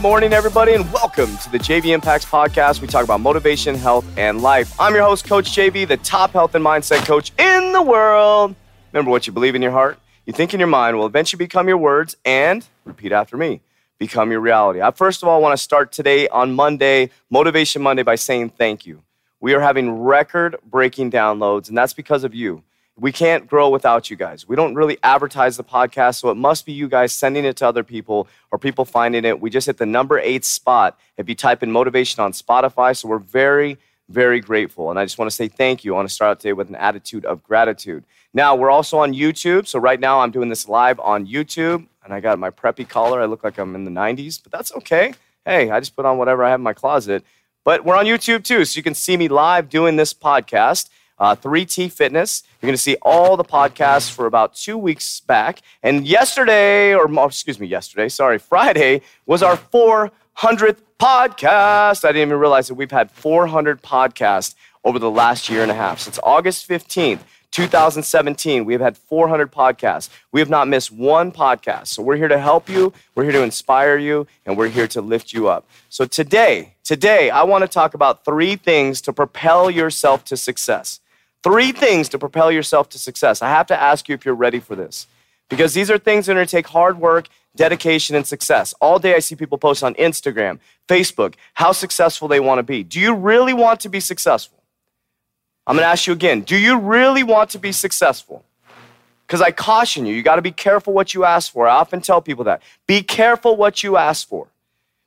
morning, everybody, and welcome to the JV Impacts Podcast. We talk about motivation, health, and life. I'm your host, Coach JV, the top health and mindset coach in the world. Remember what you believe in your heart, you think in your mind will eventually become your words, and repeat after me become your reality. I first of all want to start today on Monday, Motivation Monday, by saying thank you. We are having record breaking downloads, and that's because of you we can't grow without you guys. We don't really advertise the podcast, so it must be you guys sending it to other people or people finding it. We just hit the number eight spot if you type in motivation on Spotify. So we're very, very grateful. And I just want to say thank you. I want to start out today with an attitude of gratitude. Now, we're also on YouTube. So right now, I'm doing this live on YouTube, and I got my preppy collar. I look like I'm in the 90s, but that's okay. Hey, I just put on whatever I have in my closet. But we're on YouTube too, so you can see me live doing this podcast uh, 3T Fitness. You're going to see all the podcasts for about two weeks back. And yesterday, or oh, excuse me, yesterday, sorry, Friday was our 400th podcast. I didn't even realize that we've had 400 podcasts over the last year and a half. Since August 15th, 2017, we have had 400 podcasts. We have not missed one podcast. So we're here to help you, we're here to inspire you, and we're here to lift you up. So today, today, I want to talk about three things to propel yourself to success. Three things to propel yourself to success. I have to ask you if you're ready for this because these are things that are going to take hard work, dedication, and success. All day I see people post on Instagram, Facebook, how successful they want to be. Do you really want to be successful? I'm going to ask you again do you really want to be successful? Because I caution you, you got to be careful what you ask for. I often tell people that. Be careful what you ask for.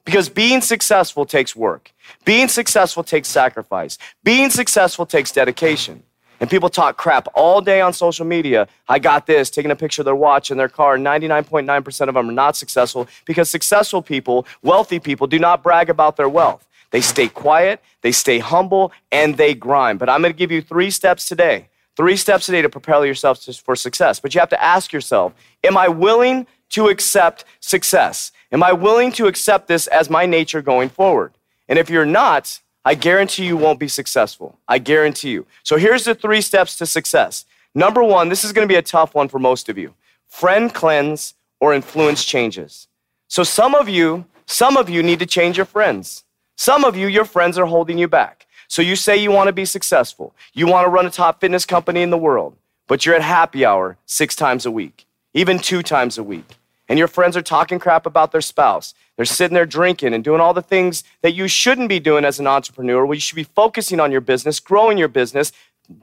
Because being successful takes work. Being successful takes sacrifice. Being successful takes dedication. And people talk crap all day on social media. I got this, taking a picture of their watch and their car. 99.9% of them are not successful because successful people, wealthy people, do not brag about their wealth. They stay quiet, they stay humble, and they grind. But I'm going to give you three steps today. Three steps today to propel yourself for success. But you have to ask yourself Am I willing to accept success? Am I willing to accept this as my nature going forward? And if you're not, I guarantee you won't be successful. I guarantee you. So here's the three steps to success. Number one, this is going to be a tough one for most of you. Friend cleanse or influence changes. So some of you, some of you need to change your friends. Some of you, your friends are holding you back. So you say you want to be successful. You want to run a top fitness company in the world, but you're at happy hour six times a week, even two times a week and your friends are talking crap about their spouse. They're sitting there drinking and doing all the things that you shouldn't be doing as an entrepreneur. Well, you should be focusing on your business, growing your business,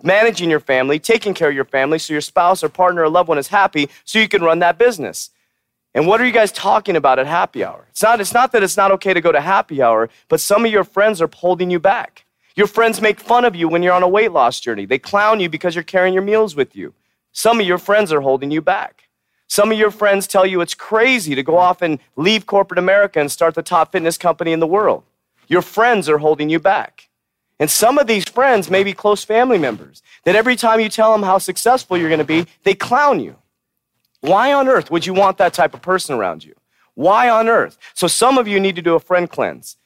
managing your family, taking care of your family so your spouse or partner or loved one is happy so you can run that business. And what are you guys talking about at happy hour? It's not, it's not that it's not okay to go to happy hour, but some of your friends are holding you back. Your friends make fun of you when you're on a weight loss journey. They clown you because you're carrying your meals with you. Some of your friends are holding you back. Some of your friends tell you it's crazy to go off and leave corporate America and start the top fitness company in the world. Your friends are holding you back. And some of these friends may be close family members that every time you tell them how successful you're going to be, they clown you. Why on earth would you want that type of person around you? Why on earth? So some of you need to do a friend cleanse.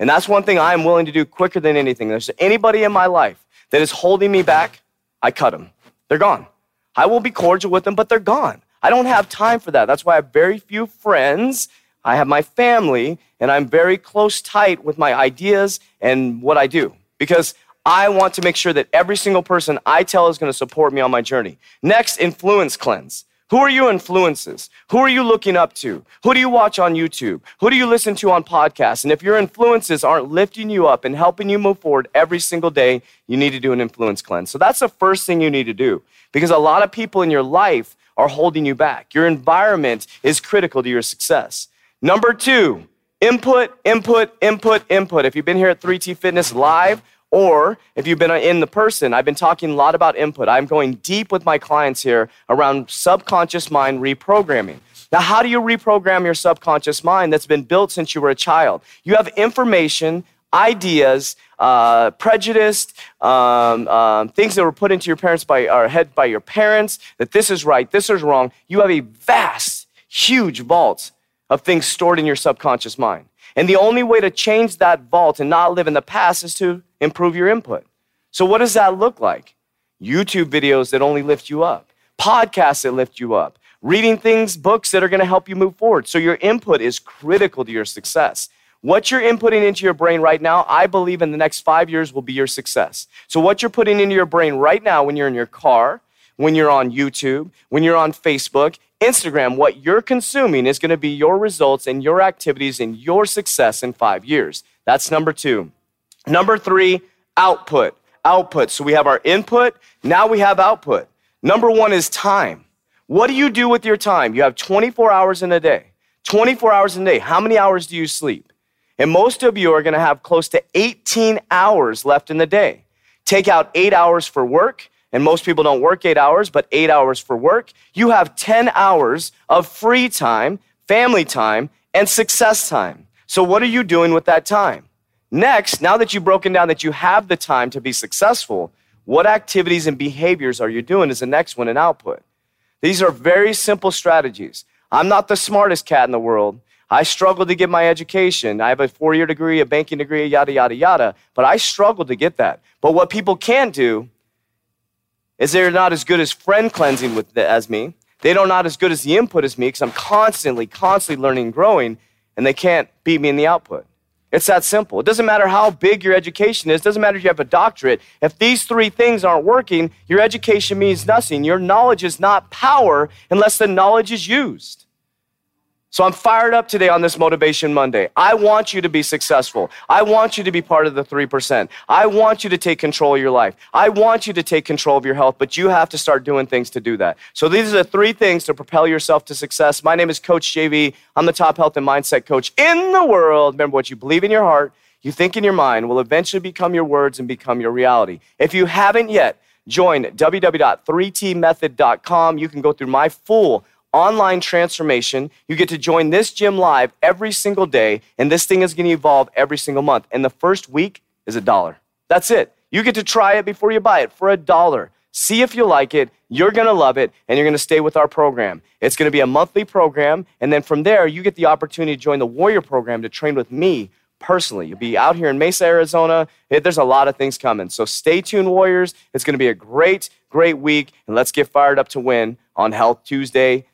And that's one thing I'm willing to do quicker than anything. There's anybody in my life that is holding me back, I cut them. They're gone. I will be cordial with them, but they're gone. I don't have time for that. That's why I have very few friends. I have my family, and I'm very close tight with my ideas and what I do because I want to make sure that every single person I tell is going to support me on my journey. Next, influence cleanse. Who are your influences? Who are you looking up to? Who do you watch on YouTube? Who do you listen to on podcasts? And if your influences aren't lifting you up and helping you move forward every single day, you need to do an influence cleanse. So that's the first thing you need to do because a lot of people in your life are holding you back. Your environment is critical to your success. Number two, input, input, input, input. If you've been here at 3T Fitness Live, or if you've been in the person, I've been talking a lot about input. I'm going deep with my clients here around subconscious mind reprogramming. Now, how do you reprogram your subconscious mind that's been built since you were a child? You have information, ideas, uh, prejudiced, um, um, things that were put into your parents by head by your parents, that this is right, this is wrong. You have a vast, huge vault of things stored in your subconscious mind. And the only way to change that vault and not live in the past is to improve your input. So, what does that look like? YouTube videos that only lift you up, podcasts that lift you up, reading things, books that are going to help you move forward. So, your input is critical to your success. What you're inputting into your brain right now, I believe in the next five years will be your success. So, what you're putting into your brain right now when you're in your car, when you're on YouTube, when you're on Facebook, Instagram, what you're consuming is going to be your results and your activities and your success in five years. That's number two. Number three, output. Output. So we have our input, now we have output. Number one is time. What do you do with your time? You have 24 hours in a day. 24 hours in a day. How many hours do you sleep? And most of you are going to have close to 18 hours left in the day. Take out eight hours for work and most people don't work eight hours, but eight hours for work, you have 10 hours of free time, family time, and success time. So, what are you doing with that time? Next, now that you've broken down that you have the time to be successful, what activities and behaviors are you doing is the next one in output. These are very simple strategies. I'm not the smartest cat in the world. I struggled to get my education. I have a four year degree, a banking degree, yada, yada, yada, but I struggled to get that. But what people can do is they're not as good as friend cleansing with the, as me. They are not as good as the input as me because I'm constantly, constantly learning and growing, and they can't beat me in the output. It's that simple. It doesn't matter how big your education is, it doesn't matter if you have a doctorate. If these three things aren't working, your education means nothing. Your knowledge is not power unless the knowledge is used. So I'm fired up today on this Motivation Monday. I want you to be successful. I want you to be part of the 3%. I want you to take control of your life. I want you to take control of your health, but you have to start doing things to do that. So these are the three things to propel yourself to success. My name is Coach JV. I'm the top health and mindset coach in the world. Remember what you believe in your heart, you think in your mind will eventually become your words and become your reality. If you haven't yet, join www.3tmethod.com. You can go through my full online transformation. You get to join this gym live every single day, and this thing is going to evolve every single month. And the first week is a dollar. That's it. You get to try it before you buy it for a dollar. See if you like it. You're going to love it, and you're going to stay with our program. It's going to be a monthly program, and then from there, you get the opportunity to join the Warrior program to train with me personally. You'll be out here in Mesa, Arizona. There's a lot of things coming. So stay tuned, Warriors. It's going to be a great, great week, and let's get fired up to win on Health Tuesday